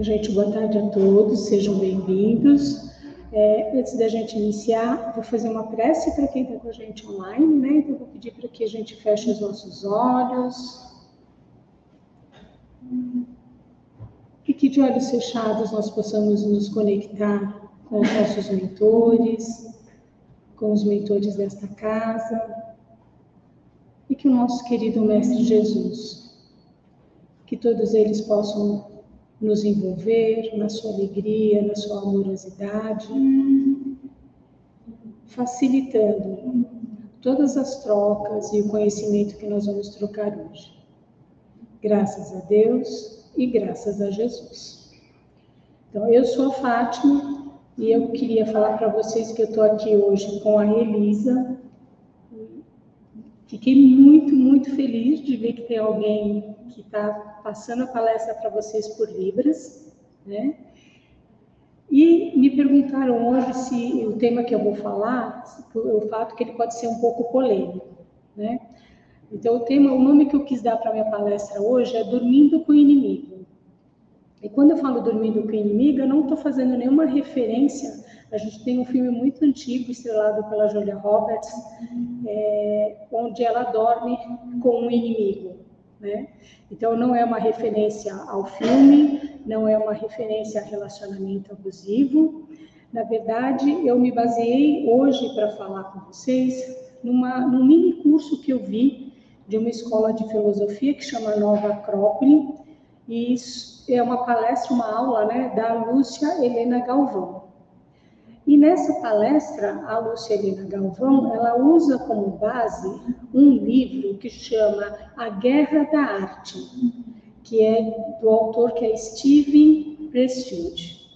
Gente, boa tarde a todos, sejam bem-vindos. É, antes da gente iniciar, vou fazer uma prece para quem está com a gente online, né? Então, vou pedir para que a gente feche os nossos olhos. E que de olhos fechados nós possamos nos conectar com os nossos mentores, com os mentores desta casa, e que o nosso querido Mestre Jesus, que todos eles possam nos envolver na sua alegria, na sua amorosidade, facilitando todas as trocas e o conhecimento que nós vamos trocar hoje. Graças a Deus e graças a Jesus. Então, eu sou a Fátima e eu queria falar para vocês que eu estou aqui hoje com a Elisa. Fiquei muito, muito feliz de ver que tem alguém que está passando a palestra para vocês por Libras, né? E me perguntaram hoje se o tema que eu vou falar, o fato que ele pode ser um pouco polêmico, né? Então, o tema, o nome que eu quis dar para minha palestra hoje é Dormindo com o Inimigo. E quando eu falo Dormindo com o Inimigo, eu não estou fazendo nenhuma referência. A gente tem um filme muito antigo, estrelado pela Julia Roberts, é, onde ela dorme com um inimigo. Né? Então, não é uma referência ao filme, não é uma referência a relacionamento abusivo. Na verdade, eu me baseei hoje para falar com vocês numa, num mini curso que eu vi de uma escola de filosofia que chama Nova Acrópole, e é uma palestra, uma aula né, da Lúcia Helena Galvão. E nessa palestra, a Lucelina Galvão, ela usa como base um livro que chama A Guerra da Arte, que é do autor que é Steven Pressfield.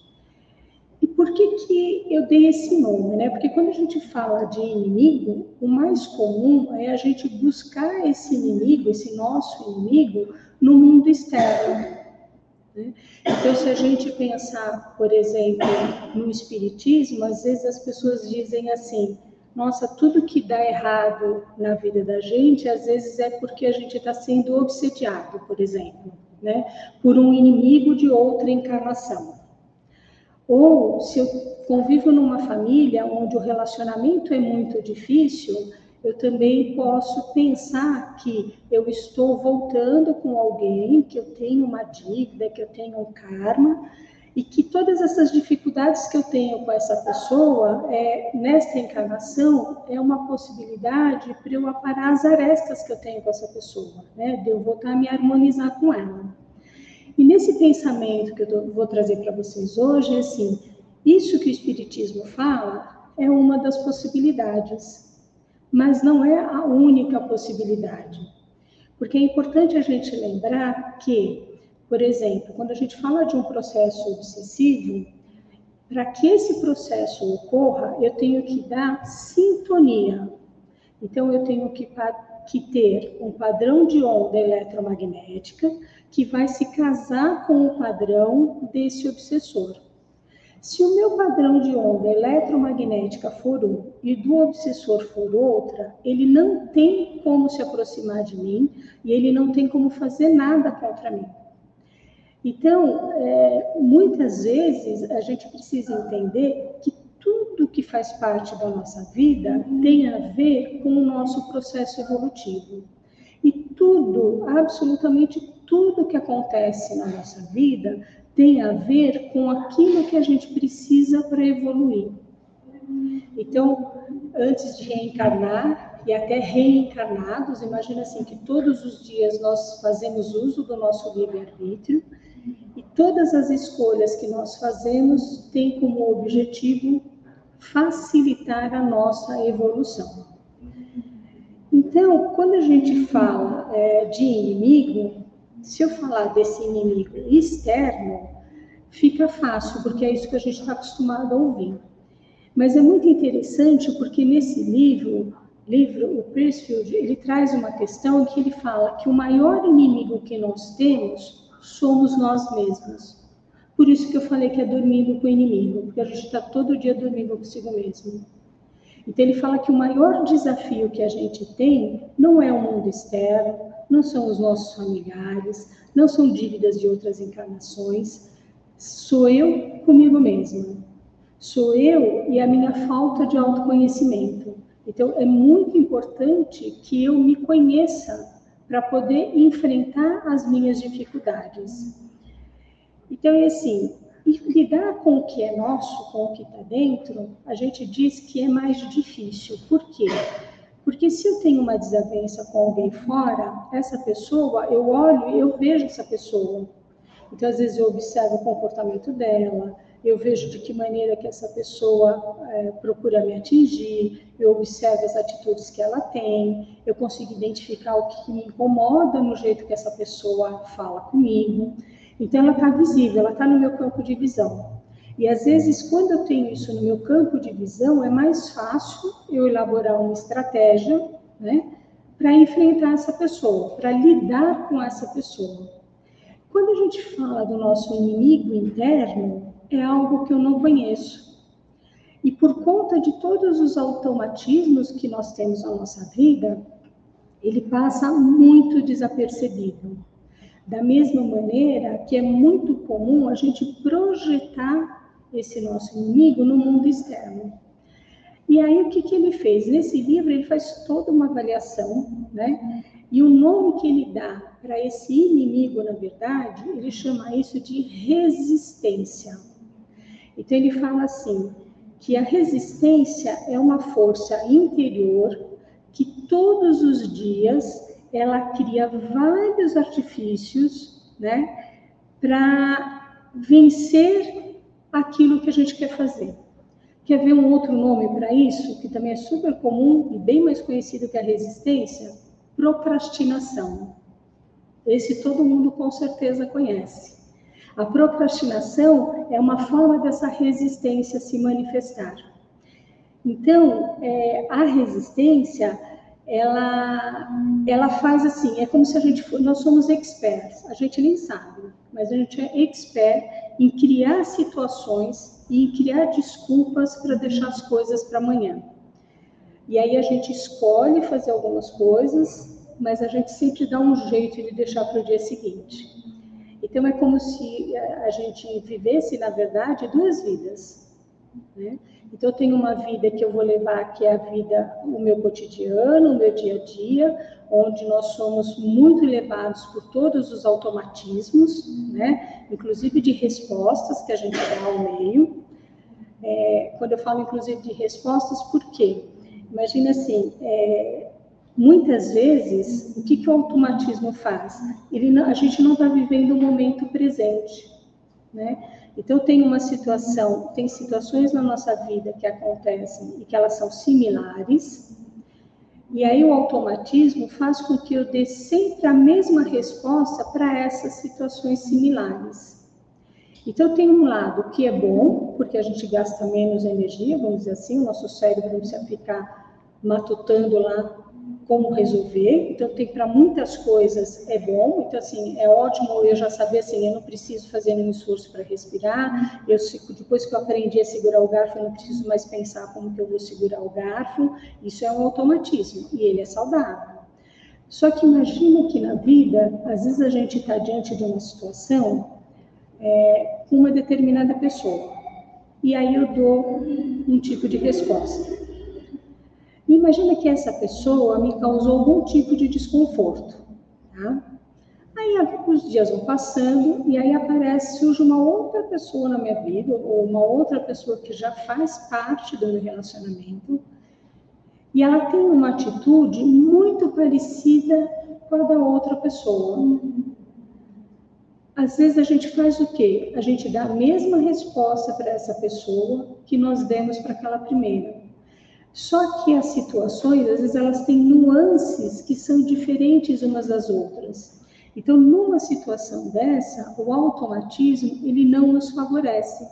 E por que que eu dei esse nome, né? Porque quando a gente fala de inimigo, o mais comum é a gente buscar esse inimigo, esse nosso inimigo, no mundo externo. Né? Então, se a gente pensar, por exemplo, no Espiritismo, às vezes as pessoas dizem assim: nossa, tudo que dá errado na vida da gente, às vezes é porque a gente está sendo obsediado, por exemplo, né? por um inimigo de outra encarnação. Ou se eu convivo numa família onde o relacionamento é muito difícil, eu também posso pensar que eu estou voltando com alguém, que eu tenho uma dívida, que eu tenho um karma, e que todas essas dificuldades que eu tenho com essa pessoa, é, nesta encarnação, é uma possibilidade para eu aparar as arestas que eu tenho com essa pessoa, né? de eu voltar a me harmonizar com ela. E nesse pensamento que eu vou trazer para vocês hoje, é assim, isso que o Espiritismo fala é uma das possibilidades mas não é a única possibilidade. Porque é importante a gente lembrar que, por exemplo, quando a gente fala de um processo obsessivo, para que esse processo ocorra, eu tenho que dar sintonia. Então, eu tenho que, que ter um padrão de onda eletromagnética que vai se casar com o padrão desse obsessor. Se o meu padrão de onda eletromagnética for um e do obsessor for outra, ele não tem como se aproximar de mim e ele não tem como fazer nada contra mim. Então, é, muitas vezes a gente precisa entender que tudo que faz parte da nossa vida tem a ver com o nosso processo evolutivo. E tudo, absolutamente tudo que acontece na nossa vida tem a ver com aquilo que a gente precisa para evoluir. Então, antes de reencarnar e até reencarnados, imagina assim que todos os dias nós fazemos uso do nosso livre-arbítrio e todas as escolhas que nós fazemos têm como objetivo facilitar a nossa evolução. Então, quando a gente fala é, de inimigo, se eu falar desse inimigo externo, fica fácil, porque é isso que a gente está acostumado a ouvir. Mas é muito interessante porque nesse livro, livro o Pressfield, ele traz uma questão que ele fala que o maior inimigo que nós temos somos nós mesmos. Por isso que eu falei que é dormindo com o inimigo, porque a gente está todo dia dormindo consigo mesmo. Então ele fala que o maior desafio que a gente tem não é o mundo externo, não são os nossos familiares, não são dívidas de outras encarnações, sou eu comigo mesma. Sou eu e a minha falta de autoconhecimento. Então é muito importante que eu me conheça para poder enfrentar as minhas dificuldades. Então é assim, e lidar com o que é nosso, com o que está dentro, a gente diz que é mais difícil. Por quê? Porque se eu tenho uma desavença com alguém fora, essa pessoa, eu olho e eu vejo essa pessoa. Então, às vezes, eu observo o comportamento dela, eu vejo de que maneira que essa pessoa é, procura me atingir, eu observo as atitudes que ela tem, eu consigo identificar o que me incomoda no jeito que essa pessoa fala comigo. Então, ela está visível, ela está no meu campo de visão. E às vezes, quando eu tenho isso no meu campo de visão, é mais fácil eu elaborar uma estratégia, né, para enfrentar essa pessoa, para lidar com essa pessoa. Quando a gente fala do nosso inimigo interno, é algo que eu não conheço. E por conta de todos os automatismos que nós temos na nossa vida, ele passa muito desapercebido. Da mesma maneira que é muito comum a gente projetar esse nosso inimigo no mundo externo. E aí o que, que ele fez? Nesse livro ele faz toda uma avaliação, né? E o nome que ele dá para esse inimigo, na verdade, ele chama isso de resistência. Então ele fala assim, que a resistência é uma força interior que todos os dias ela cria vários artifícios, né, para vencer aquilo que a gente quer fazer. Quer ver um outro nome para isso, que também é super comum e bem mais conhecido que a resistência? Procrastinação. Esse todo mundo com certeza conhece. A procrastinação é uma forma dessa resistência se manifestar. Então, é, a resistência ela, ela faz assim, é como se a gente nós somos experts, a gente nem sabe, mas a gente é expert em criar situações e em criar desculpas para deixar as coisas para amanhã. E aí a gente escolhe fazer algumas coisas, mas a gente sempre dá um jeito de deixar para o dia seguinte. Então é como se a gente vivesse, na verdade, duas vidas. Né? Então, eu tenho uma vida que eu vou levar, que é a vida, o meu cotidiano, o meu dia a dia, onde nós somos muito levados por todos os automatismos, né? inclusive de respostas que a gente dá ao meio. É, quando eu falo, inclusive, de respostas, por quê? Imagina assim, é, muitas vezes, o que, que o automatismo faz? Ele não, a gente não está vivendo o momento presente, né? Então, tem uma situação, tem situações na nossa vida que acontecem e que elas são similares, e aí o automatismo faz com que eu dê sempre a mesma resposta para essas situações similares. Então, tem um lado que é bom, porque a gente gasta menos energia, vamos dizer assim, o nosso cérebro não precisa ficar matutando lá como resolver. Então, tem para muitas coisas é bom. Então, assim, é ótimo eu já saber assim, eu não preciso fazer nenhum esforço para respirar. Eu depois que eu aprendi a segurar o garfo, eu não preciso mais pensar como que eu vou segurar o garfo. Isso é um automatismo e ele é saudável. Só que imagina que na vida, às vezes a gente está diante de uma situação é, com uma determinada pessoa. E aí eu dou um tipo de resposta. Imagina que essa pessoa me causou algum tipo de desconforto, tá? Aí os dias vão passando e aí aparece, surge uma outra pessoa na minha vida, ou uma outra pessoa que já faz parte do meu relacionamento, e ela tem uma atitude muito parecida com a da outra pessoa. Às vezes a gente faz o quê? A gente dá a mesma resposta para essa pessoa que nós demos para aquela primeira. Só que as situações, às vezes, elas têm nuances que são diferentes umas das outras. Então, numa situação dessa, o automatismo, ele não nos favorece.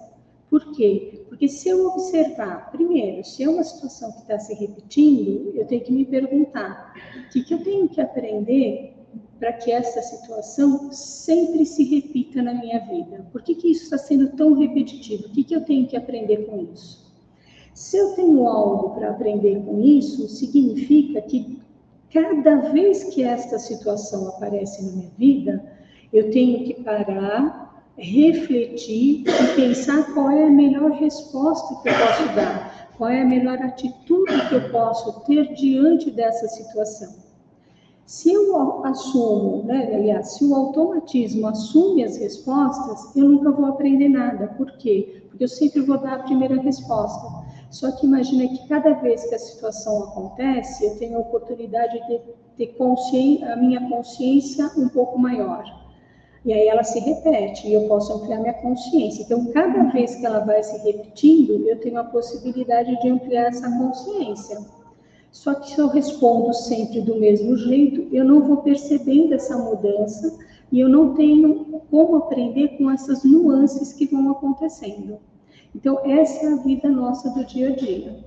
Por quê? Porque se eu observar, primeiro, se é uma situação que está se repetindo, eu tenho que me perguntar o que, que eu tenho que aprender para que essa situação sempre se repita na minha vida? Por que, que isso está sendo tão repetitivo? O que, que eu tenho que aprender com isso? Se eu tenho algo para aprender com isso, significa que cada vez que esta situação aparece na minha vida, eu tenho que parar, refletir e pensar qual é a melhor resposta que eu posso dar, qual é a melhor atitude que eu posso ter diante dessa situação. Se eu assumo, né, aliás, se o automatismo assume as respostas, eu nunca vou aprender nada. Por quê? Porque eu sempre vou dar a primeira resposta. Só que imagina que cada vez que a situação acontece, eu tenho a oportunidade de ter a minha consciência um pouco maior. E aí ela se repete e eu posso ampliar minha consciência. Então, cada vez que ela vai se repetindo, eu tenho a possibilidade de ampliar essa consciência. Só que se eu respondo sempre do mesmo jeito, eu não vou percebendo essa mudança e eu não tenho como aprender com essas nuances que vão acontecendo. Então, essa é a vida nossa do dia a dia.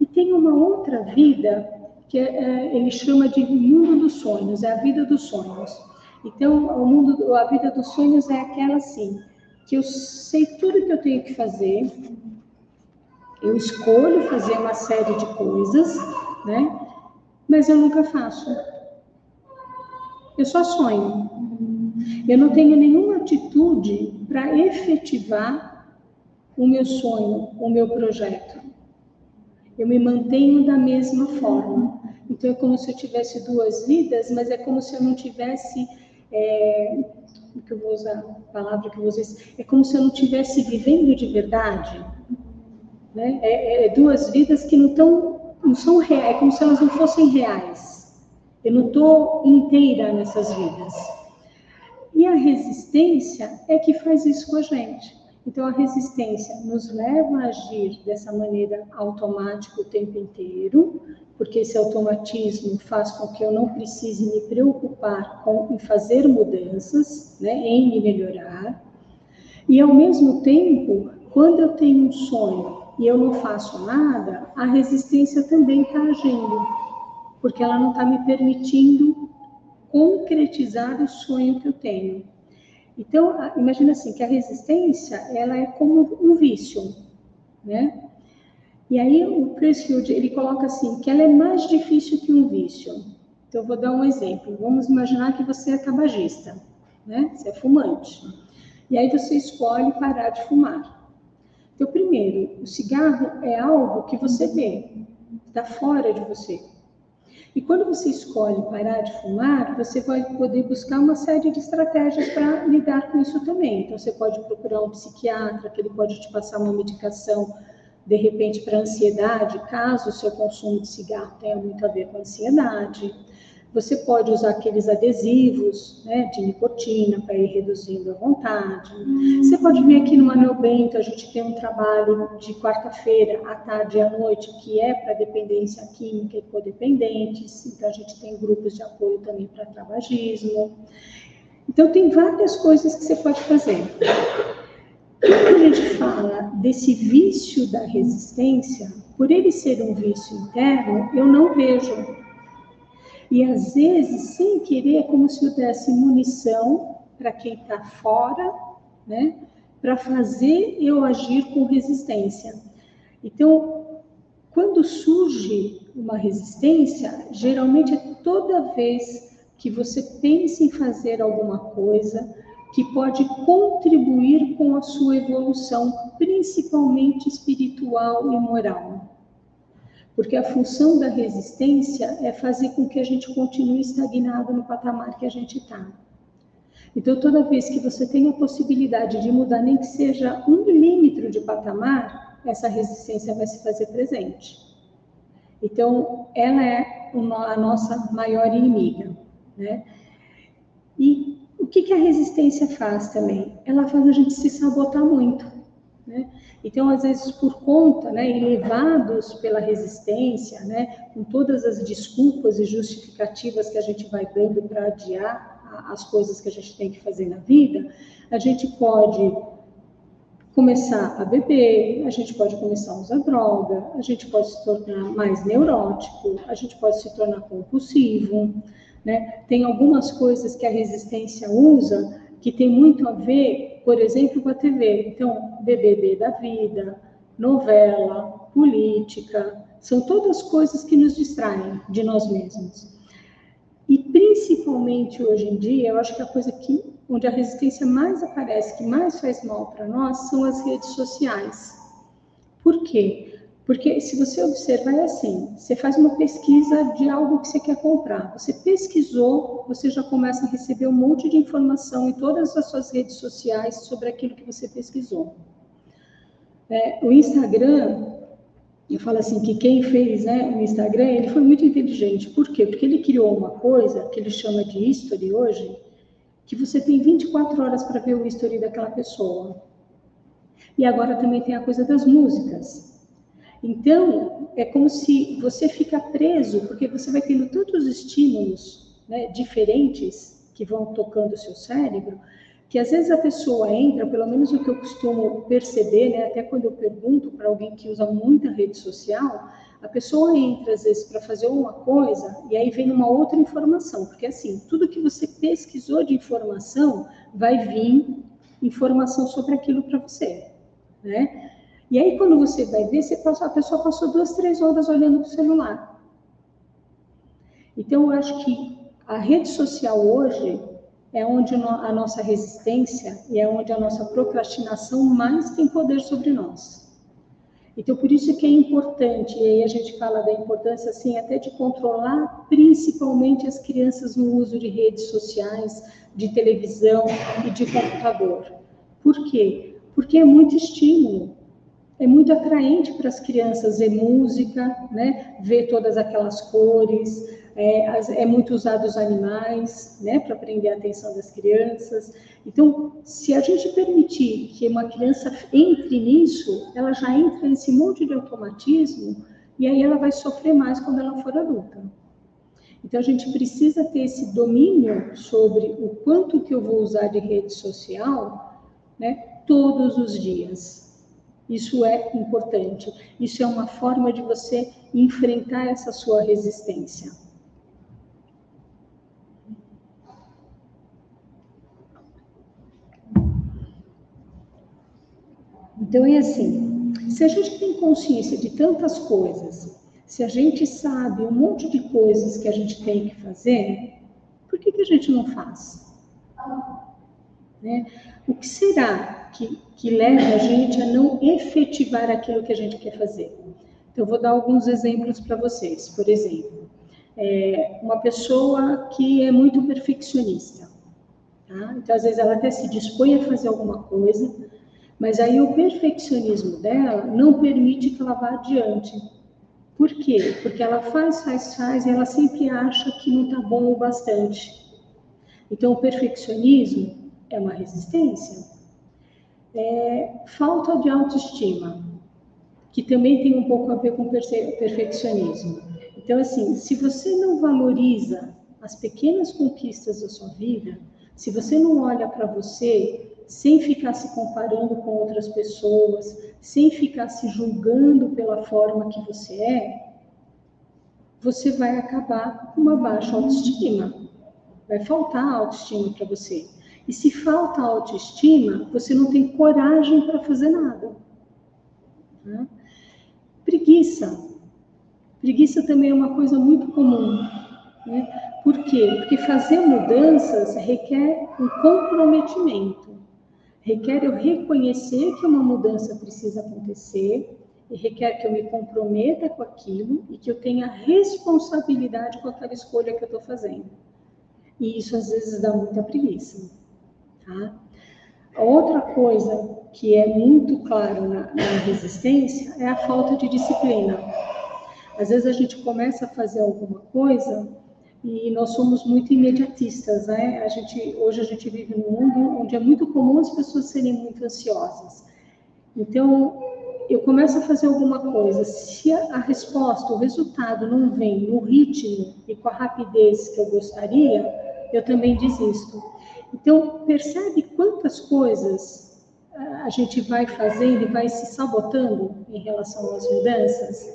E tem uma outra vida que é, é ele chama de mundo dos sonhos, é a vida dos sonhos. Então, o mundo, a vida dos sonhos é aquela assim, que eu sei tudo que eu tenho que fazer, eu escolho fazer uma série de coisas, né? Mas eu nunca faço. Eu só sonho. Eu não tenho nenhuma atitude para efetivar o meu sonho, o meu projeto. Eu me mantenho da mesma forma. Então é como se eu tivesse duas vidas, mas é como se eu não tivesse. É, que eu vou usar a palavra que vocês. É como se eu não tivesse vivendo de verdade. Né? É, é duas vidas que não estão não são reais, é como se elas não fossem reais. Eu não estou inteira nessas vidas. E a resistência é que faz isso com a gente. Então, a resistência nos leva a agir dessa maneira automática o tempo inteiro, porque esse automatismo faz com que eu não precise me preocupar com em fazer mudanças, né, em me melhorar. E, ao mesmo tempo, quando eu tenho um sonho e eu não faço nada, a resistência também está agindo, porque ela não está me permitindo concretizar o sonho que eu tenho. Então, imagina assim, que a resistência, ela é como um vício, né? E aí o Pressfield, ele coloca assim, que ela é mais difícil que um vício. Então, eu vou dar um exemplo. Vamos imaginar que você é tabagista, né? Você é fumante. E aí você escolhe parar de fumar. Então, primeiro, o cigarro é algo que você vê, está fora de você. E quando você escolhe parar de fumar, você vai poder buscar uma série de estratégias para lidar com isso também. Então, você pode procurar um psiquiatra, que ele pode te passar uma medicação, de repente, para ansiedade, caso o seu consumo de cigarro tenha muito a ver com ansiedade. Você pode usar aqueles adesivos né, de nicotina para ir reduzindo a vontade. Você pode vir aqui no Manuel Bento, a gente tem um trabalho de quarta-feira, à tarde e à noite, que é para dependência química e codependentes. Então, a gente tem grupos de apoio também para tabagismo. Então, tem várias coisas que você pode fazer. Quando a gente fala desse vício da resistência, por ele ser um vício interno, eu não vejo e às vezes, sem querer, é como se eu desse munição para quem está fora, né? Para fazer eu agir com resistência. Então, quando surge uma resistência, geralmente é toda vez que você pensa em fazer alguma coisa que pode contribuir com a sua evolução, principalmente espiritual e moral. Porque a função da resistência é fazer com que a gente continue estagnado no patamar que a gente está. Então, toda vez que você tem a possibilidade de mudar, nem que seja um milímetro de patamar, essa resistência vai se fazer presente. Então, ela é a nossa maior inimiga. Né? E o que, que a resistência faz também? Ela faz a gente se sabotar muito. Né? Então, às vezes, por conta, né, levados pela resistência, né, com todas as desculpas e justificativas que a gente vai dando para adiar as coisas que a gente tem que fazer na vida, a gente pode começar a beber, a gente pode começar a usar droga, a gente pode se tornar mais neurótico, a gente pode se tornar compulsivo, Né? Tem algumas coisas que a resistência usa que tem muito a ver, por exemplo, com a TV. Então, BBB da vida, novela, política, são todas coisas que nos distraem de nós mesmos. E principalmente hoje em dia, eu acho que a coisa que onde a resistência mais aparece, que mais faz mal para nós, são as redes sociais. Por quê? Porque se você observar é assim, você faz uma pesquisa de algo que você quer comprar, você pesquisou, você já começa a receber um monte de informação em todas as suas redes sociais sobre aquilo que você pesquisou. É, o Instagram, eu falo assim que quem fez né, o Instagram, ele foi muito inteligente. Por quê? Porque ele criou uma coisa que ele chama de history hoje, que você tem 24 horas para ver o history daquela pessoa. E agora também tem a coisa das músicas. Então, é como se você fica preso, porque você vai tendo tantos estímulos né, diferentes que vão tocando o seu cérebro, que às vezes a pessoa entra, pelo menos o que eu costumo perceber, né, até quando eu pergunto para alguém que usa muita rede social, a pessoa entra às vezes para fazer uma coisa e aí vem uma outra informação, porque assim, tudo que você pesquisou de informação vai vir informação sobre aquilo para você, né? E aí, quando você vai ver, você passou, a pessoa passou duas, três horas olhando para o celular. Então, eu acho que a rede social hoje é onde a nossa resistência e é onde a nossa procrastinação mais tem poder sobre nós. Então, por isso que é importante, e aí a gente fala da importância, assim, até de controlar principalmente as crianças no uso de redes sociais, de televisão e de computador. Por quê? Porque é muito estímulo é muito atraente para as crianças ver música, né? ver todas aquelas cores, é, é muito usado os animais, né? para prender a atenção das crianças. Então, se a gente permitir que uma criança entre nisso, ela já entra nesse monte de automatismo e aí ela vai sofrer mais quando ela for adulta. Então, a gente precisa ter esse domínio sobre o quanto que eu vou usar de rede social, né? Todos os dias. Isso é importante. Isso é uma forma de você enfrentar essa sua resistência. Então é assim, se a gente tem consciência de tantas coisas, se a gente sabe um monte de coisas que a gente tem que fazer, por que, que a gente não faz? Né? O que será que, que leva a gente a não efetivar aquilo que a gente quer fazer? Então, eu vou dar alguns exemplos para vocês. Por exemplo, é uma pessoa que é muito perfeccionista. Tá? Então, às vezes, ela até se dispõe a fazer alguma coisa, mas aí o perfeccionismo dela não permite que ela vá adiante. Por quê? Porque ela faz, faz, faz e ela sempre acha que não está bom o bastante. Então, o perfeccionismo é uma resistência. É, falta de autoestima, que também tem um pouco a ver com perfeccionismo. Então, assim, se você não valoriza as pequenas conquistas da sua vida, se você não olha para você sem ficar se comparando com outras pessoas, sem ficar se julgando pela forma que você é, você vai acabar com uma baixa autoestima. Vai faltar autoestima para você. E se falta autoestima, você não tem coragem para fazer nada. Né? Preguiça. Preguiça também é uma coisa muito comum. Né? Por quê? Porque fazer mudanças requer um comprometimento. Requer eu reconhecer que uma mudança precisa acontecer e requer que eu me comprometa com aquilo e que eu tenha responsabilidade com aquela escolha que eu estou fazendo. E isso às vezes dá muita preguiça. Tá? Outra coisa que é muito claro na, na resistência é a falta de disciplina. Às vezes a gente começa a fazer alguma coisa e nós somos muito imediatistas, né? A gente, hoje a gente vive num mundo onde é muito comum as pessoas serem muito ansiosas. Então, eu começo a fazer alguma coisa, se a, a resposta, o resultado não vem no ritmo e com a rapidez que eu gostaria, eu também desisto. Então, percebe quantas coisas ah, a gente vai fazendo e vai se sabotando em relação às mudanças?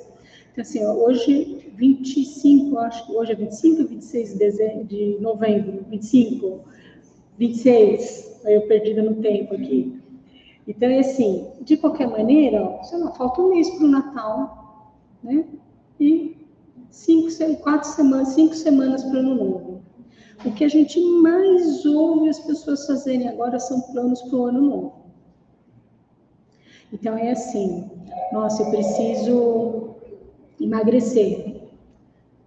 Então, assim, hoje, 25, acho que hoje é 25 ou 26 de, novembro? 25, 26, aí eu perdida no tempo aqui. Então, é assim, de qualquer maneira, ó, sei lá, falta um mês para o Natal, né? E cinco, quatro semanas, cinco semanas para o Ano Novo. O que a gente mais ouve as pessoas fazerem agora são planos para o Ano Novo. Então, é assim, nossa, eu preciso emagrecer.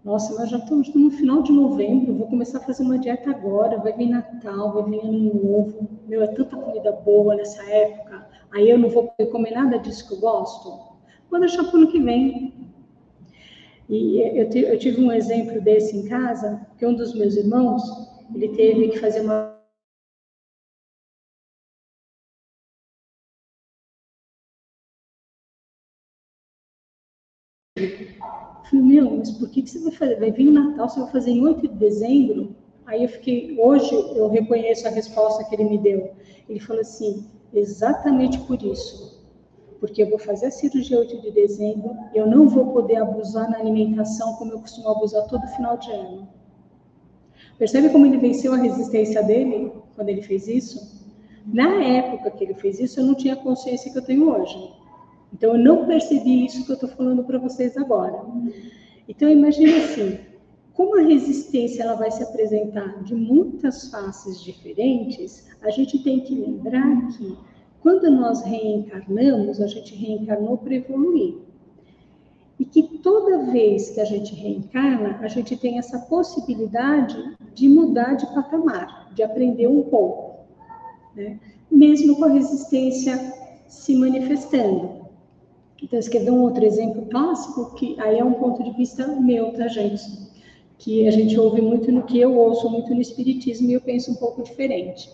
Nossa, nós já estamos no final de novembro, vou começar a fazer uma dieta agora, vai vir Natal, vai vir Ano Novo. Meu, é tanta comida boa nessa época. Aí eu não vou comer nada disso que eu gosto. Vou deixar para o ano que vem. E eu, eu tive um exemplo desse em casa, que um dos meus irmãos, ele teve que fazer uma falei, meu, mas por que, que você vai fazer? Vai vir Natal, você vai fazer em 8 de dezembro? Aí eu fiquei, hoje eu reconheço a resposta que ele me deu. Ele falou assim, exatamente por isso. Porque eu vou fazer a cirurgia 8 de dezembro, eu não vou poder abusar na alimentação como eu costumo abusar todo final de ano. Percebe como ele venceu a resistência dele quando ele fez isso? Na época que ele fez isso, eu não tinha a consciência que eu tenho hoje. Então, eu não percebi isso que eu estou falando para vocês agora. Então, imagine assim, como a resistência ela vai se apresentar de muitas faces diferentes, a gente tem que lembrar que quando nós reencarnamos, a gente reencarnou para evoluir. E que toda vez que a gente reencarna, a gente tem essa possibilidade de mudar de patamar, de aprender um pouco, né? mesmo com a resistência se manifestando. Então, eu quer um outro exemplo clássico, que aí é um ponto de vista meu, tá, gente? Que a gente ouve muito no que eu ouço muito no Espiritismo e eu penso um pouco diferente.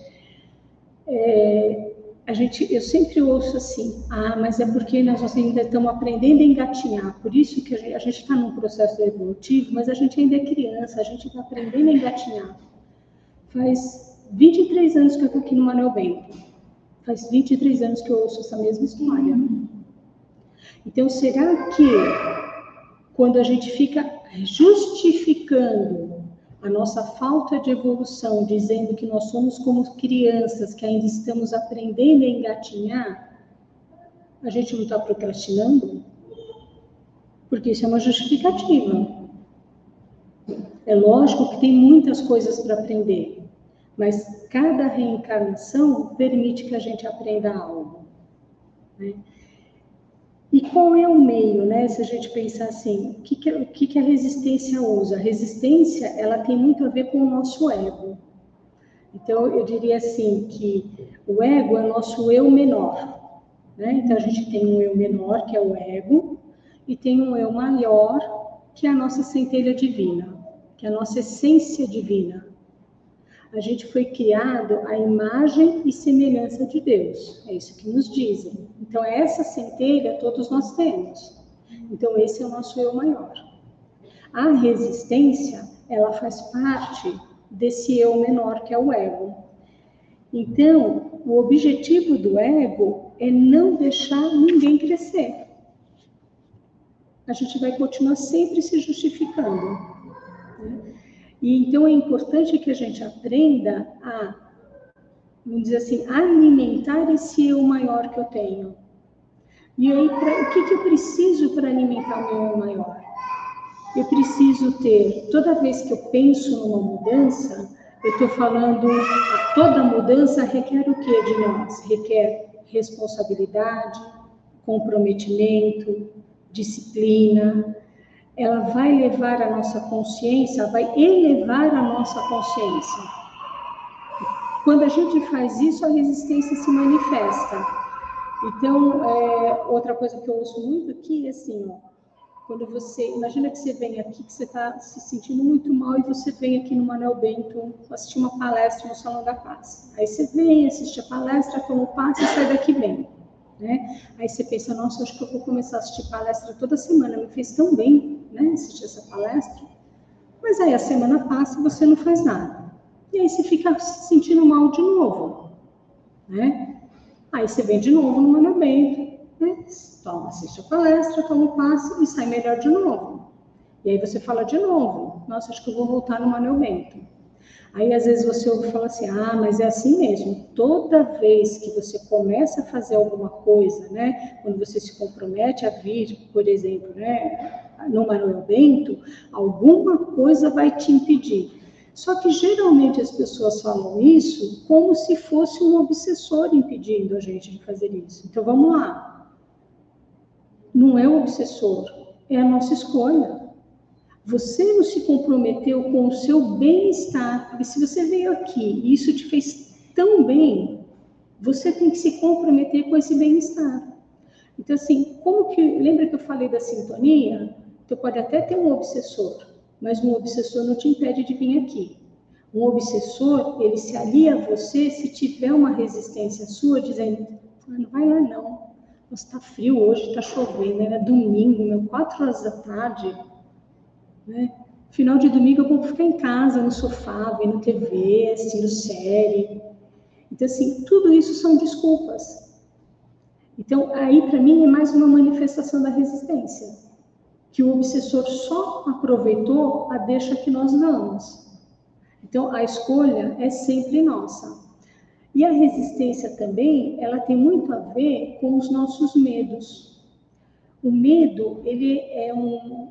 É, a gente, eu sempre ouço assim, ah, mas é porque nós ainda estamos aprendendo a engatinhar, por isso que a gente está num processo evolutivo, mas a gente ainda é criança, a gente está aprendendo a engatinhar. Faz 23 anos que eu estou aqui no Manuel Bento, faz 23 anos que eu ouço essa mesma história. Então, será que quando a gente fica justificando a nossa falta de evolução, dizendo que nós somos como crianças que ainda estamos aprendendo a engatinhar, a gente não está procrastinando? Porque isso é uma justificativa. É lógico que tem muitas coisas para aprender, mas cada reencarnação permite que a gente aprenda algo. Né? E qual é o meio, né? Se a gente pensar assim, o que, que, o que, que a resistência usa? A resistência, ela tem muito a ver com o nosso ego. Então, eu diria assim, que o ego é o nosso eu menor. Né? Então, a gente tem um eu menor, que é o ego, e tem um eu maior, que é a nossa centelha divina, que é a nossa essência divina. A gente foi criado à imagem e semelhança de Deus. É isso que nos dizem. Então, essa centelha todos nós temos. Então, esse é o nosso eu maior. A resistência, ela faz parte desse eu menor, que é o ego. Então, o objetivo do ego é não deixar ninguém crescer. A gente vai continuar sempre se justificando. Né? E então é importante que a gente aprenda a, vamos dizer assim, alimentar esse eu maior que eu tenho. E aí, pra, o que, que eu preciso para alimentar o meu eu maior? Eu preciso ter, toda vez que eu penso numa mudança, eu estou falando, toda mudança requer o que de nós? Requer responsabilidade, comprometimento, disciplina, ela vai levar a nossa consciência, vai elevar a nossa consciência. Quando a gente faz isso, a resistência se manifesta. Então, é, outra coisa que eu ouço muito aqui é assim, ó, quando você, imagina que você vem aqui, que você está se sentindo muito mal e você vem aqui no Manuel Bento assistir uma palestra no Salão da Paz. Aí você vem, assiste a palestra, toma o passe e sai daqui bem. Né? Aí você pensa, nossa, acho que eu vou começar a assistir palestra toda semana, me fez tão bem né, assistir essa palestra. Mas aí a semana passa e você não faz nada. E aí você fica se sentindo mal de novo. Né? Aí você vem de novo no monumento, né? toma, assiste a palestra, toma o passe e sai melhor de novo. E aí você fala de novo, nossa, acho que eu vou voltar no Manuel Bento. Aí às vezes você ouve falar assim, ah, mas é assim mesmo. Toda vez que você começa a fazer alguma coisa, né, quando você se compromete a vir, por exemplo, né, no Manuel Bento, alguma coisa vai te impedir. Só que geralmente as pessoas falam isso como se fosse um obsessor impedindo a gente de fazer isso. Então vamos lá. Não é o obsessor, é a nossa escolha. Você não se comprometeu com o seu bem-estar, porque se você veio aqui e isso te fez tão bem, você tem que se comprometer com esse bem-estar. Então, assim, como que. Lembra que eu falei da sintonia? Então, pode até ter um obsessor, mas um obsessor não te impede de vir aqui. Um obsessor, ele se alia a você se tiver uma resistência sua, dizendo: ah, não vai lá não. Está frio hoje, está chovendo, era domingo, meu, quatro horas da tarde né? Final de domingo eu vou ficar em casa, no sofá, vendo TV, assistindo série. Então, assim, tudo isso são desculpas. Então, aí para mim é mais uma manifestação da resistência, que o obsessor só aproveitou a deixa que nós damos. Então, a escolha é sempre nossa. E a resistência também, ela tem muito a ver com os nossos medos. O medo, ele é um,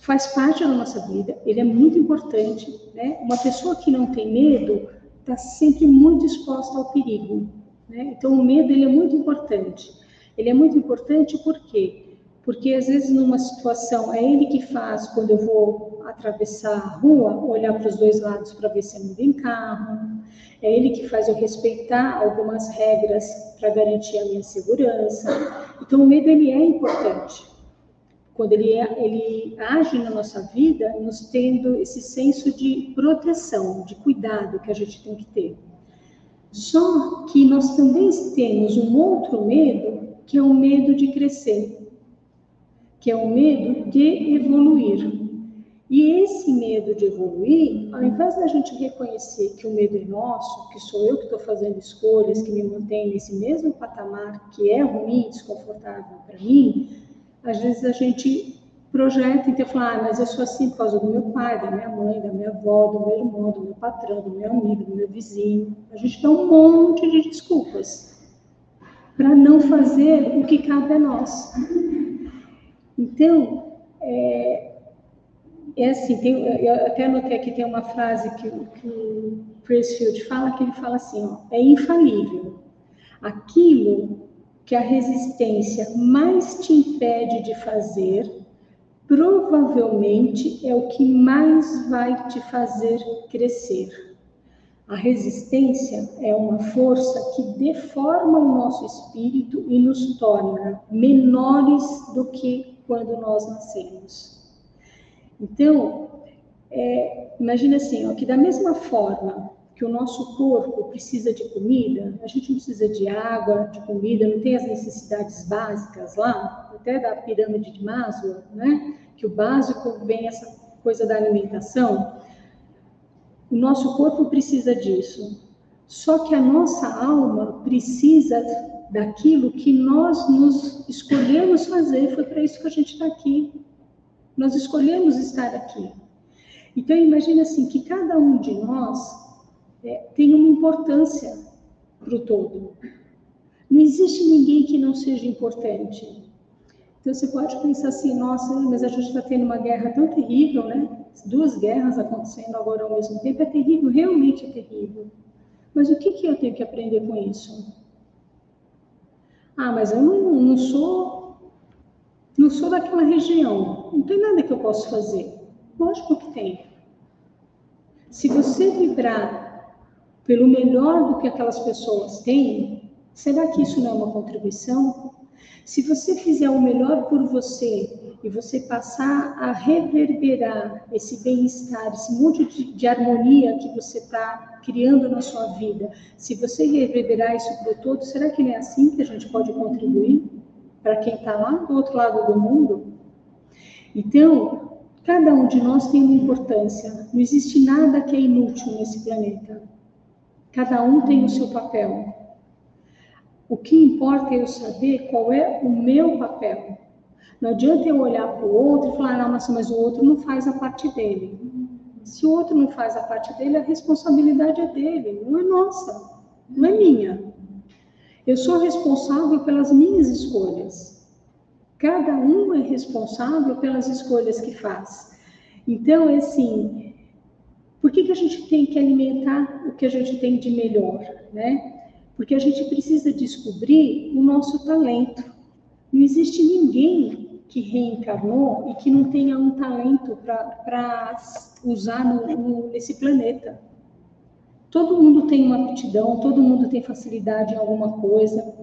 faz parte da nossa vida, ele é muito importante. Né? Uma pessoa que não tem medo está sempre muito exposta ao perigo. Né? Então, o medo ele é muito importante. Ele é muito importante por quê? Porque às vezes numa situação é ele que faz quando eu vou atravessar a rua, olhar para os dois lados para ver se não vem carro. É ele que faz eu respeitar algumas regras para garantir a minha segurança. Então o medo ele é importante quando ele, é, ele age na nossa vida, nos tendo esse senso de proteção, de cuidado que a gente tem que ter. Só que nós também temos um outro medo, que é o medo de crescer, que é o medo de evoluir. E esse medo de evoluir, ao invés da gente reconhecer que o medo é nosso, que sou eu que estou fazendo escolhas que me mantém nesse mesmo patamar que é ruim, desconfortável para mim, às vezes a gente projeta e então fala, ah, mas eu sou assim por causa do meu pai, da minha mãe, da minha avó, do meu irmão, do meu patrão, do meu amigo, do meu vizinho. A gente dá um monte de desculpas para não fazer o que cabe a nós. Então, é, é assim, tem, eu até anotei aqui, tem uma frase que, que o Pressfield fala, que ele fala assim, ó, é infalível. Aquilo que a resistência mais te impede de fazer, provavelmente é o que mais vai te fazer crescer. A resistência é uma força que deforma o nosso espírito e nos torna menores do que quando nós nascemos. Então, é, imagina assim, ó, que da mesma forma que o nosso corpo precisa de comida, a gente não precisa de água, de comida, não tem as necessidades básicas lá, até da pirâmide de Maslow, né? Que o básico vem essa coisa da alimentação. O nosso corpo precisa disso. Só que a nossa alma precisa daquilo que nós nos escolhemos fazer. Foi para isso que a gente está aqui. Nós escolhemos estar aqui. Então, imagine assim, que cada um de nós é, tem uma importância para o todo. Não existe ninguém que não seja importante. Então você pode pensar assim, nossa, mas a gente está tendo uma guerra tão terrível, né? Duas guerras acontecendo agora ao mesmo tempo é terrível, realmente é terrível. Mas o que, que eu tenho que aprender com isso? Ah, mas eu não, não sou, não sou daquela região. Não tem nada que eu possa fazer. Lógico que tem. Se você vibrar pelo melhor do que aquelas pessoas têm, será que isso não é uma contribuição? Se você fizer o melhor por você e você passar a reverberar esse bem-estar, esse monte de, de, harmonia que você está criando na sua vida, se você reverberar isso para todo, será que não é assim que a gente pode contribuir para quem está lá do outro lado do mundo? Então, cada um de nós tem uma importância. Não existe nada que é inútil nesse planeta. Cada um tem o seu papel. O que importa é eu saber qual é o meu papel. Não adianta eu olhar para o outro e falar, não, mas, mas o outro não faz a parte dele. Se o outro não faz a parte dele, a responsabilidade é dele, não é nossa, não é minha. Eu sou responsável pelas minhas escolhas. Cada um é responsável pelas escolhas que faz. Então, é assim, por que, que a gente tem que alimentar o que a gente tem de melhor, né? Porque a gente precisa descobrir o nosso talento. Não existe ninguém que reencarnou e que não tenha um talento para usar no, no, nesse planeta. Todo mundo tem uma aptidão, todo mundo tem facilidade em alguma coisa.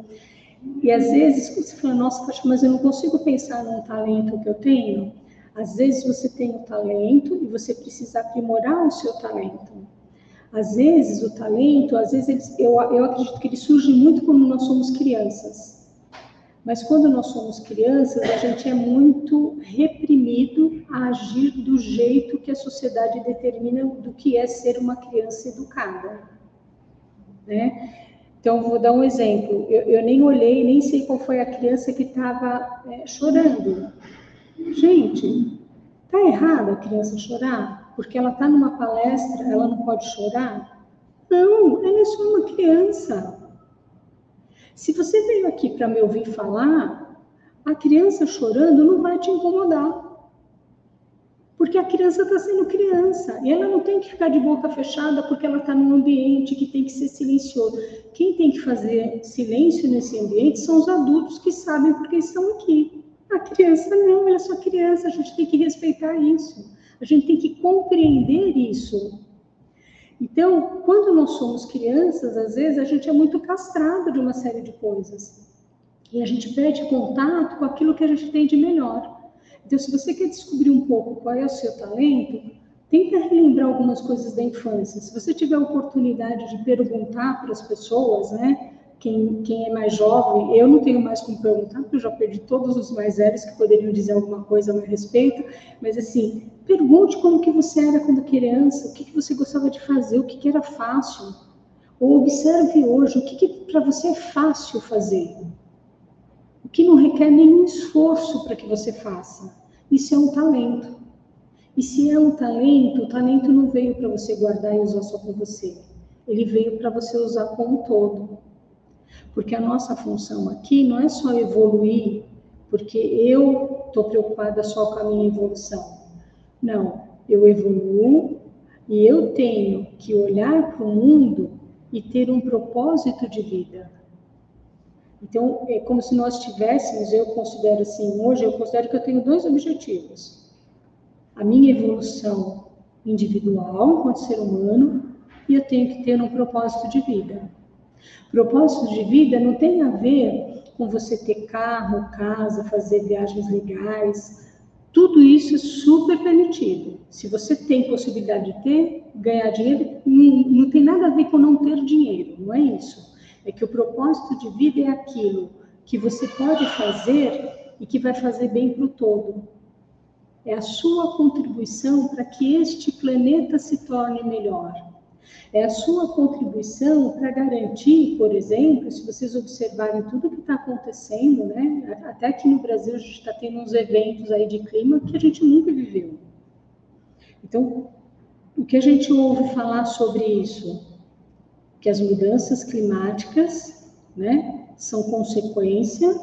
E às vezes você fala, nossa, mas eu não consigo pensar num talento que eu tenho. Às vezes você tem um talento e você precisa aprimorar o seu talento. Às vezes o talento, às vezes eu, eu acredito que ele surge muito quando nós somos crianças. Mas quando nós somos crianças, a gente é muito reprimido a agir do jeito que a sociedade determina do que é ser uma criança educada. Né? Então, vou dar um exemplo. Eu, eu nem olhei, nem sei qual foi a criança que estava é, chorando. Gente, tá errado a criança chorar? Porque ela está numa palestra, ela não pode chorar? Não, ela é só uma criança. Se você veio aqui para me ouvir falar, a criança chorando não vai te incomodar. Porque a criança está sendo criança e ela não tem que ficar de boca fechada porque ela está num ambiente que tem que ser silencioso. Quem tem que fazer silêncio nesse ambiente são os adultos que sabem porque estão aqui. A criança não, ela é só criança, a gente tem que respeitar isso. A gente tem que compreender isso. Então, quando nós somos crianças, às vezes a gente é muito castrado de uma série de coisas. E a gente perde contato com aquilo que a gente tem de melhor. Então, se você quer descobrir um pouco qual é o seu talento, tenta relembrar algumas coisas da infância. Se você tiver a oportunidade de perguntar para as pessoas, né? Quem, quem é mais jovem, eu não tenho mais como perguntar, porque eu já perdi todos os mais velhos que poderiam dizer alguma coisa a meu respeito, mas assim, Pergunte como que você era quando criança, o que, que você gostava de fazer, o que, que era fácil. Ou observe hoje o que, que para você é fácil fazer. O que não requer nenhum esforço para que você faça. Isso é um talento. E se é um talento, o talento não veio para você guardar e usar só para você. Ele veio para você usar como um todo. Porque a nossa função aqui não é só evoluir, porque eu estou preocupada só com a minha evolução. Não, eu evoluo e eu tenho que olhar para o mundo e ter um propósito de vida. Então, é como se nós tivéssemos, eu considero assim, hoje eu considero que eu tenho dois objetivos. A minha evolução individual enquanto ser humano e eu tenho que ter um propósito de vida. Propósito de vida não tem a ver com você ter carro, casa, fazer viagens legais, tudo isso é super permitido. Se você tem possibilidade de ter, ganhar dinheiro, não, não tem nada a ver com não ter dinheiro, não é isso. É que o propósito de vida é aquilo que você pode fazer e que vai fazer bem para o todo. É a sua contribuição para que este planeta se torne melhor. É a sua contribuição para garantir, por exemplo, se vocês observarem tudo que está acontecendo, né? Até aqui no Brasil a gente está tendo uns eventos aí de clima que a gente nunca viveu. Então, o que a gente ouve falar sobre isso? Que as mudanças climáticas, né, são consequência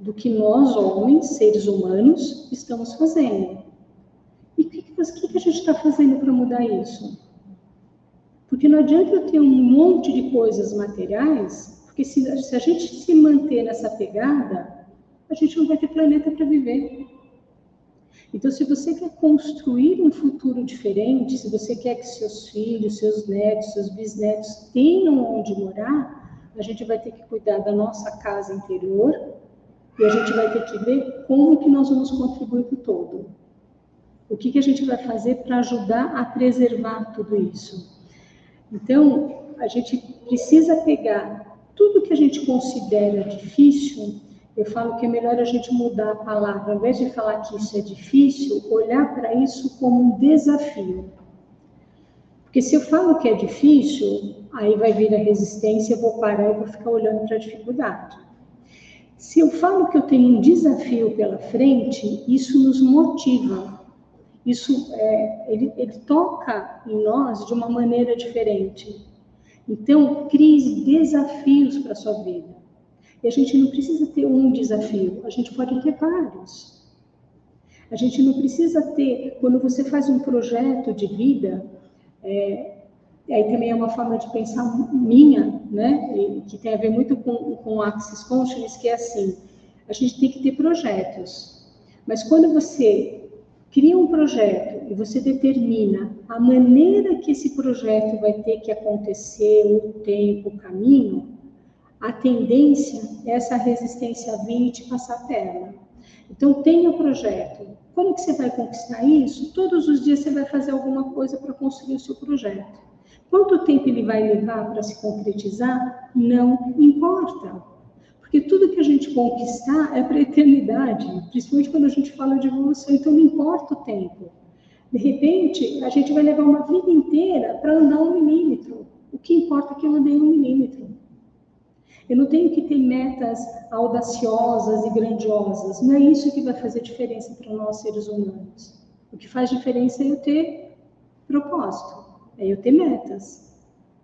do que nós, homens, seres humanos, estamos fazendo. E o que, que, que a gente está fazendo para mudar isso? Porque não adianta eu ter um monte de coisas materiais, porque se, se a gente se manter nessa pegada, a gente não vai ter planeta para viver. Então, se você quer construir um futuro diferente, se você quer que seus filhos, seus netos, seus bisnetos tenham onde morar, a gente vai ter que cuidar da nossa casa interior e a gente vai ter que ver como que nós vamos contribuir para o todo. O que, que a gente vai fazer para ajudar a preservar tudo isso? Então, a gente precisa pegar tudo que a gente considera difícil. Eu falo que é melhor a gente mudar a palavra, ao invés de falar que isso é difícil, olhar para isso como um desafio. Porque se eu falo que é difícil, aí vai vir a resistência, eu vou parar e vou ficar olhando para a dificuldade. Se eu falo que eu tenho um desafio pela frente, isso nos motiva. Isso é, ele, ele toca em nós de uma maneira diferente. Então, crie desafios para a sua vida. E a gente não precisa ter um desafio, a gente pode ter vários. A gente não precisa ter, quando você faz um projeto de vida, é, aí também é uma forma de pensar minha, né? E, que tem a ver muito com, com Axis Consciousness, que é assim, a gente tem que ter projetos. Mas quando você cria um projeto e você determina a maneira que esse projeto vai ter que acontecer, o tempo, o caminho, a tendência é essa resistência vir e te passar a perna. Então, tenha o projeto. Como que você vai conquistar isso? Todos os dias você vai fazer alguma coisa para construir o seu projeto. Quanto tempo ele vai levar para se concretizar? Não importa. Porque tudo conquistar é para a eternidade, principalmente quando a gente fala de evolução, então não importa o tempo. De repente, a gente vai levar uma vida inteira para andar um milímetro. O que importa é que eu andei um milímetro. Eu não tenho que ter metas audaciosas e grandiosas. Não é isso que vai fazer diferença para nós seres humanos. O que faz diferença é eu ter propósito, é eu ter metas.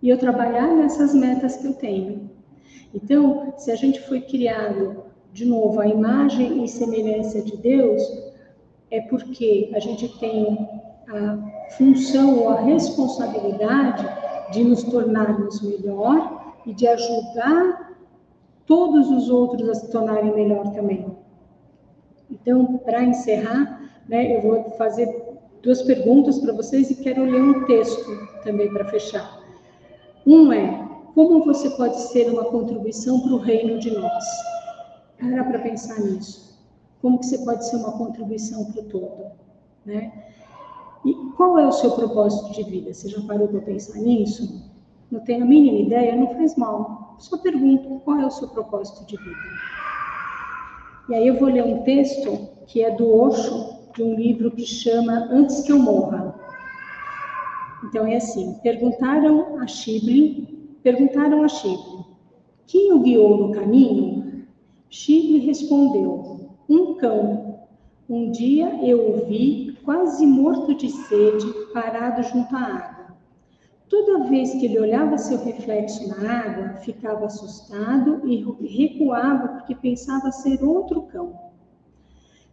E eu trabalhar nessas metas que eu tenho. Então, se a gente foi criado, de novo, a imagem e semelhança de Deus, é porque a gente tem a função ou a responsabilidade de nos tornarmos melhor e de ajudar todos os outros a se tornarem melhor também. Então, para encerrar, né, eu vou fazer duas perguntas para vocês e quero ler um texto também para fechar. Um é: como você pode ser uma contribuição para o reino de nós? Para para pensar nisso. Como que você pode ser uma contribuição para o todo, né? E qual é o seu propósito de vida? Você já parou para pensar nisso? Não tem a mínima ideia? Não faz mal só pergunto qual é o seu propósito de vida. E aí eu vou ler um texto que é do Osho, de um livro que chama Antes que eu morra. Então é assim: perguntaram a Shibli, perguntaram a Shibli, quem o guiou no caminho? Shibli respondeu: um cão. Um dia eu o vi, quase morto de sede, parado junto à água. Toda vez que ele olhava seu reflexo na água, ficava assustado e recuava porque pensava ser outro cão.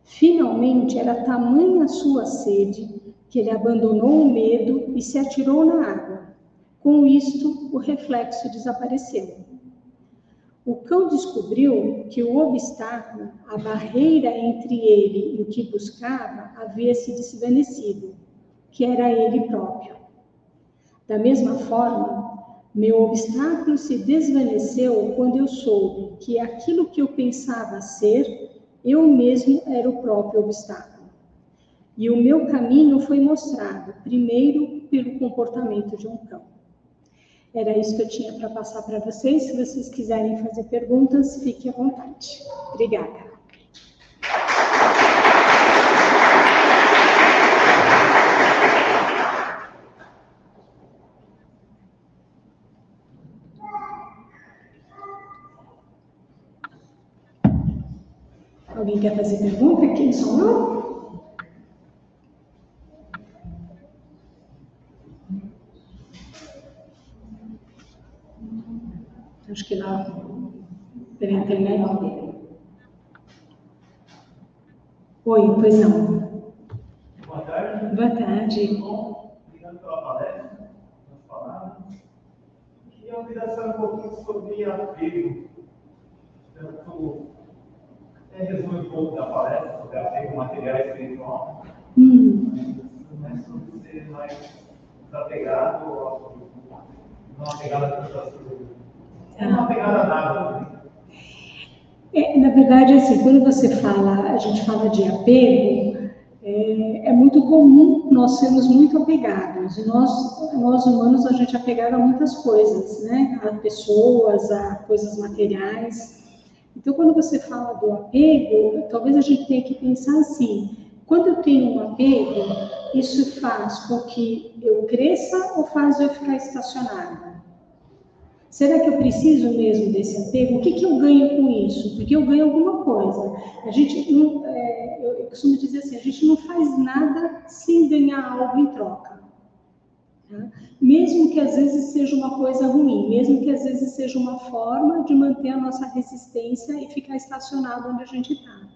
Finalmente, era tamanha sua sede que ele abandonou o medo e se atirou na água. Com isto, o reflexo desapareceu. O cão descobriu que o obstáculo, a barreira entre ele e o que buscava, havia se desvanecido, que era ele próprio. Da mesma forma, meu obstáculo se desvaneceu quando eu soube que aquilo que eu pensava ser, eu mesmo era o próprio obstáculo. E o meu caminho foi mostrado, primeiro, pelo comportamento de um cão. Era isso que eu tinha para passar para vocês. Se vocês quiserem fazer perguntas, fique à vontade. Obrigada. Alguém quer fazer pergunta? Quem sou eu? Acho que lá pela internet. Oi, pois não. Boa tarde. Boa tarde. Bom, obrigado pela palestra, pelas palavras. Queria senhora um pouquinho sobre apego. Tanto é resumo um pouco da palestra sobre apego material e espiritual. Hum. Mas sobre ser mais desapegado, não apegado a tantas coisas. Não apegado a nada. É, na verdade, assim, quando você fala, a gente fala de apego, é, é, muito comum nós sermos muito apegados. E nós, nós humanos, a gente é apegado a muitas coisas, né? A pessoas, a coisas materiais. Então, quando você fala do apego, talvez a gente tenha que pensar assim: Quando eu tenho um apego, isso faz com que eu cresça ou faz eu ficar estacionada? Será que eu preciso mesmo desse apego? O que, que eu ganho com isso? Porque eu ganho alguma coisa. A gente não, é, eu, costumo dizer assim, a gente não faz nada sem ganhar algo em troca. Tá? Mesmo que às vezes seja uma coisa ruim, mesmo que às vezes seja uma forma de manter a nossa resistência e ficar estacionado onde a gente está.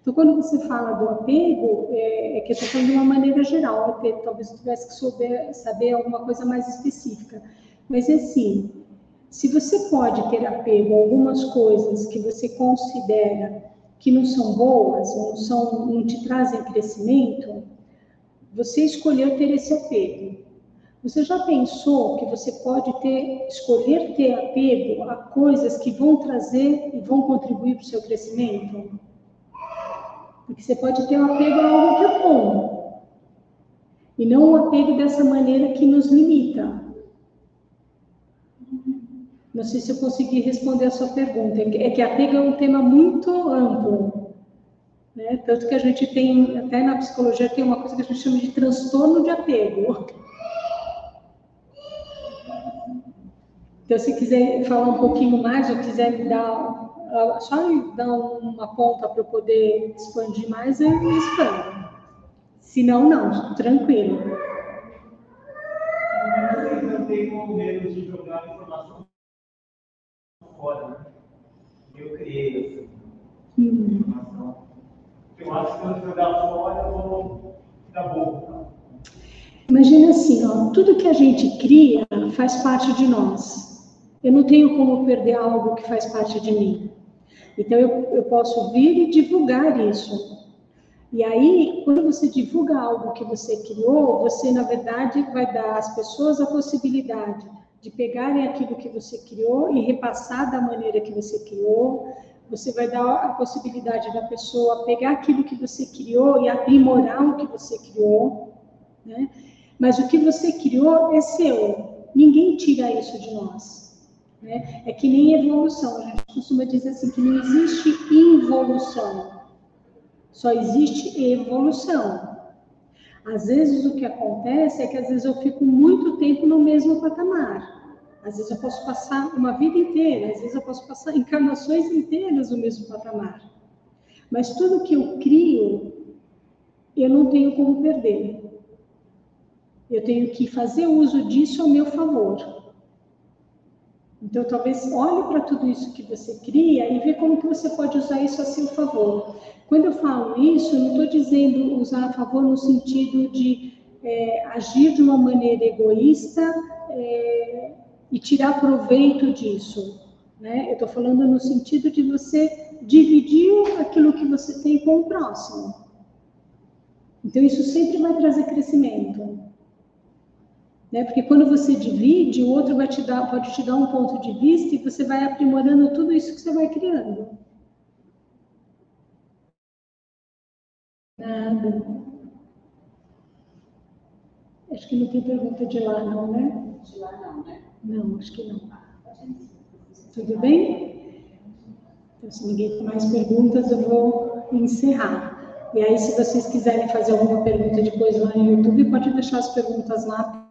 Então, quando você fala do apego, é, é que eu estou falando de uma maneira geral, apego, talvez eu tivesse que souber, saber alguma coisa mais específica. Mas, é assim, se você pode ter apego a algumas coisas que você considera que não são boas, não, são, não te trazem crescimento, você escolheu ter esse apego. Você já pensou que você pode ter, escolher ter apego a coisas que vão trazer e vão contribuir para o seu crescimento? Porque você pode ter um apego a algo que é bom. E não um apego dessa maneira que nos limita. Não sei se eu consegui responder a sua pergunta. É que apego é um tema muito amplo. Né? Tanto que a gente tem, até na psicologia, tem uma coisa que a gente chama de transtorno de apego. Então, se quiser falar um pouquinho mais, ou quiser me dar só dar uma ponta para eu poder expandir mais, eu expando. Se não, não, tranquilo. Vocês não medo de jogar informação fora, né? Eu criei essa hum. informação. Eu acho que quando jogar fora, eu vou ficar bom. Imagina assim, ó, tudo que a gente cria faz parte de nós. Eu não tenho como perder algo que faz parte de mim. Então, eu, eu posso vir e divulgar isso. E aí, quando você divulga algo que você criou, você, na verdade, vai dar às pessoas a possibilidade de pegarem aquilo que você criou e repassar da maneira que você criou. Você vai dar a possibilidade da pessoa pegar aquilo que você criou e aprimorar o que você criou. Né? Mas o que você criou é seu. Ninguém tira isso de nós. Né? É que nem evolução. A gente costuma dizer assim que não existe involução, só existe evolução. Às vezes o que acontece é que às vezes eu fico muito tempo no mesmo patamar. Às vezes eu posso passar uma vida inteira, às vezes eu posso passar encarnações inteiras no mesmo patamar. Mas tudo que eu crio, eu não tenho como perder. Eu tenho que fazer uso disso ao meu favor. Então, talvez olhe para tudo isso que você cria e vê como que você pode usar isso a seu favor. Quando eu falo isso, eu não estou dizendo usar a favor no sentido de é, agir de uma maneira egoísta é, e tirar proveito disso. Né? Eu estou falando no sentido de você dividir aquilo que você tem com o próximo. Então, isso sempre vai trazer crescimento. Né? Porque quando você divide, o outro vai te dar, pode te dar um ponto de vista e você vai aprimorando tudo isso que você vai criando. Nada. Acho que não tem pergunta de lá, não, né? De lá não, né? Não, acho que não. Tudo bem? Então, se ninguém tem mais perguntas, eu vou encerrar. E aí, se vocês quiserem fazer alguma pergunta depois lá no YouTube, pode deixar as perguntas lá